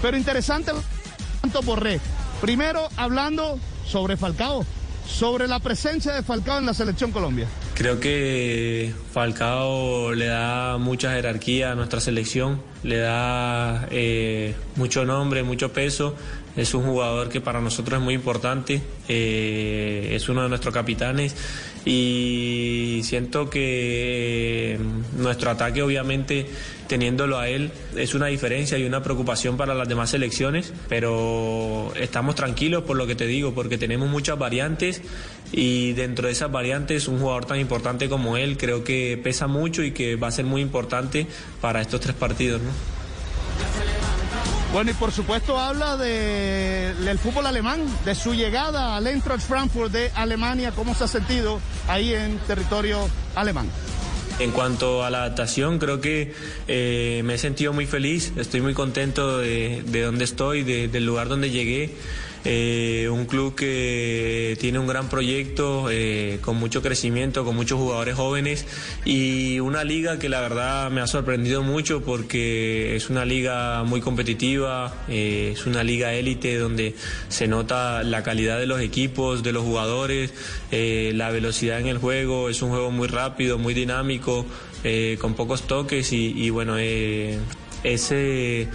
Pero interesante, tanto Borré. Primero hablando sobre Falcao, sobre la presencia de Falcao en la selección Colombia. Creo que Falcao le da mucha jerarquía a nuestra selección, le da eh, mucho nombre, mucho peso. Es un jugador que para nosotros es muy importante, eh, es uno de nuestros capitanes y siento que eh, nuestro ataque obviamente teniéndolo a él es una diferencia y una preocupación para las demás selecciones, pero estamos tranquilos por lo que te digo, porque tenemos muchas variantes y dentro de esas variantes un jugador tan importante como él creo que pesa mucho y que va a ser muy importante para estos tres partidos. ¿no? Bueno, y por supuesto habla de, del fútbol alemán, de su llegada al Eintracht Frankfurt de Alemania, cómo se ha sentido ahí en territorio alemán. En cuanto a la adaptación, creo que eh, me he sentido muy feliz, estoy muy contento de, de donde estoy, de, del lugar donde llegué. Eh, un club que tiene un gran proyecto, eh, con mucho crecimiento, con muchos jugadores jóvenes y una liga que la verdad me ha sorprendido mucho porque es una liga muy competitiva, eh, es una liga élite donde se nota la calidad de los equipos, de los jugadores, la velocidad en el juego, es un juego muy rápido, muy dinámico, con pocos toques y, y bueno, ese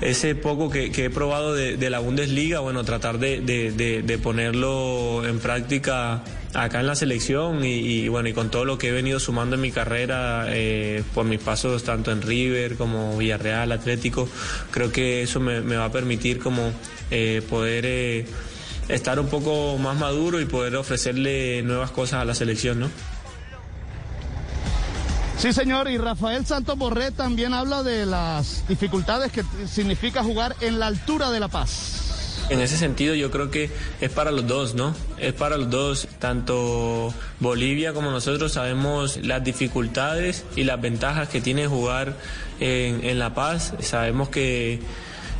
ese poco que, he probado de, la Bundesliga, bueno, tratar de, ponerlo en práctica acá en la selección y, y, bueno, y con todo lo que he venido sumando en mi carrera eh, por mis pasos tanto en River como Villarreal, Atlético, creo que eso me, me va a permitir como eh, poder eh, estar un poco más maduro y poder ofrecerle nuevas cosas a la selección, ¿no? Sí, señor, y Rafael Santos Borré también habla de las dificultades que significa jugar en la altura de La Paz. En ese sentido yo creo que es para los dos, ¿no? Es para los dos, tanto Bolivia como nosotros sabemos las dificultades y las ventajas que tiene jugar en, La Paz. Sabemos que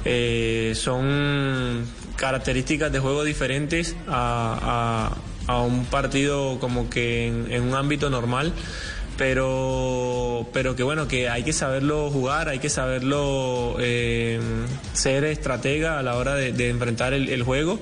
eh, son características de juego diferentes a, a, un partido como que en un ámbito normal pero pero que bueno que hay que saberlo jugar hay que saberlo eh, ser estratega a la hora de, enfrentar el, el, juego.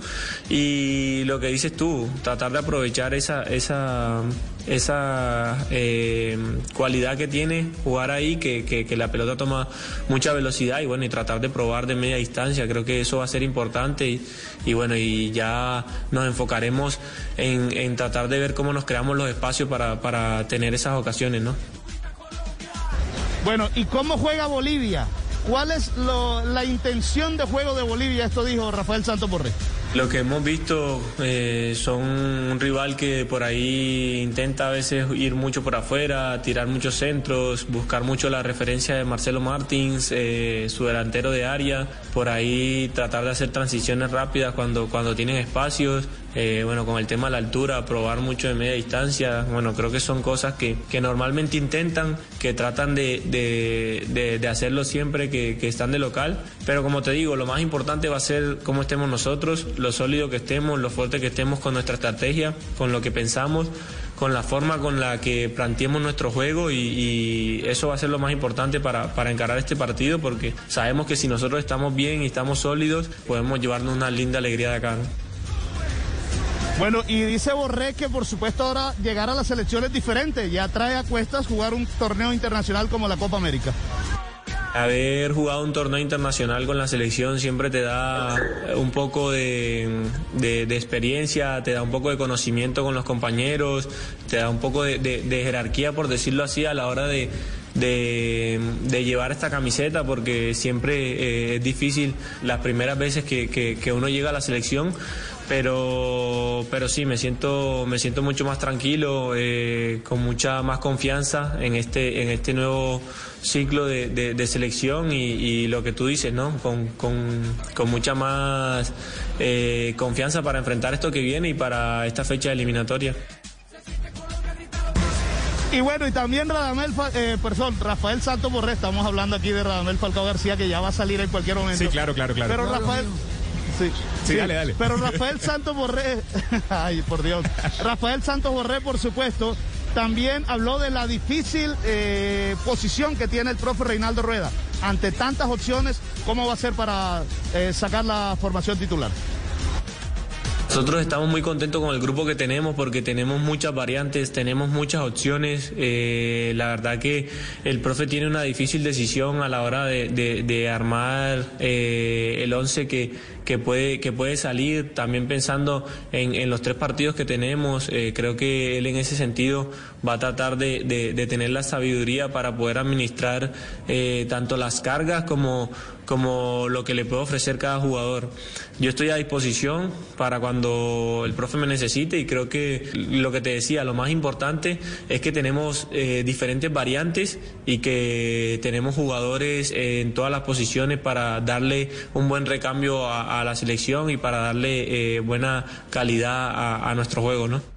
Y lo que dices tú tratar de aprovechar esa esa esa eh, cualidad que tiene jugar ahí, que, que, la pelota toma mucha velocidad y bueno, y tratar de probar de media distancia, creo que eso va a ser importante y, y bueno, y ya nos enfocaremos en, en, tratar de ver cómo nos creamos los espacios para, para tener esas ocasiones, ¿no? Bueno, ¿y cómo juega Bolivia? ¿Cuál es lo, la intención de juego de Bolivia? Esto dijo Rafael Santos Borré. Lo que hemos visto eh, son un rival que por ahí intenta a veces ir mucho por afuera, tirar muchos centros, buscar mucho la referencia de Marcelo Martins, eh, su delantero de área, por ahí tratar de hacer transiciones rápidas cuando, cuando tienen espacios. Eh, bueno, con el tema de la altura, probar mucho de media distancia, bueno, creo que son cosas que, que normalmente intentan, que tratan de, de, de, de hacerlo siempre que, que, están de local, pero como te digo, lo más importante va a ser cómo estemos nosotros, lo sólido que estemos, lo fuerte que estemos con nuestra estrategia, con lo que pensamos, con la forma con la que planteemos nuestro juego y, y eso va a ser lo más importante para, para, encarar este partido porque sabemos que si nosotros estamos bien y estamos sólidos, podemos llevarnos una linda alegría de acá. ¿no? Bueno, y dice Borré que por supuesto ahora llegar a las selecciones diferentes, ya trae a cuestas jugar un torneo internacional como la Copa América. Haber jugado un torneo internacional con la selección siempre te da un poco de, experiencia, te da un poco de conocimiento con los compañeros, te da un poco de, jerarquía, por decirlo así, a la hora de, llevar esta camiseta porque siempre eh, es difícil las primeras veces que, uno llega a la selección pero pero sí me siento me siento mucho más tranquilo eh, con mucha más confianza en este en este nuevo ciclo de, de, de selección y, y, lo que tú dices no con, con, con mucha más eh, confianza para enfrentar esto que viene y para esta fecha eliminatoria y bueno, y también Radamel, eh, perdón, Rafael Santos Borré, estamos hablando aquí de Radamel Falcao García, que ya va a salir en cualquier momento. Sí, claro, claro, claro. Pero Rafael... Sí, sí, dale, dale. Pero Rafael Santos Borré, ay, por Dios. Rafael Santos Borré, por supuesto, también habló de la difícil eh, posición que tiene el profe Reinaldo Rueda. Ante tantas opciones, ¿cómo va a ser para eh, sacar la formación titular? Nosotros estamos muy contentos con el grupo que tenemos porque tenemos muchas variantes, tenemos muchas opciones. Eh, la verdad que el profe tiene una difícil decisión a la hora de, armar eh, el 11 que, puede, que puede salir. También pensando en, los tres partidos que tenemos, eh, creo que él en ese sentido va a tratar de, tener la sabiduría para poder administrar tanto las cargas como, como lo que le puede ofrecer cada jugador. Yo estoy a disposición para cuando el profe me necesite y creo que lo que te decía, lo más importante es que tenemos eh, diferentes variantes y que tenemos jugadores en todas las posiciones para darle un buen recambio a, la selección y para darle eh, buena calidad a nuestro juego, ¿no?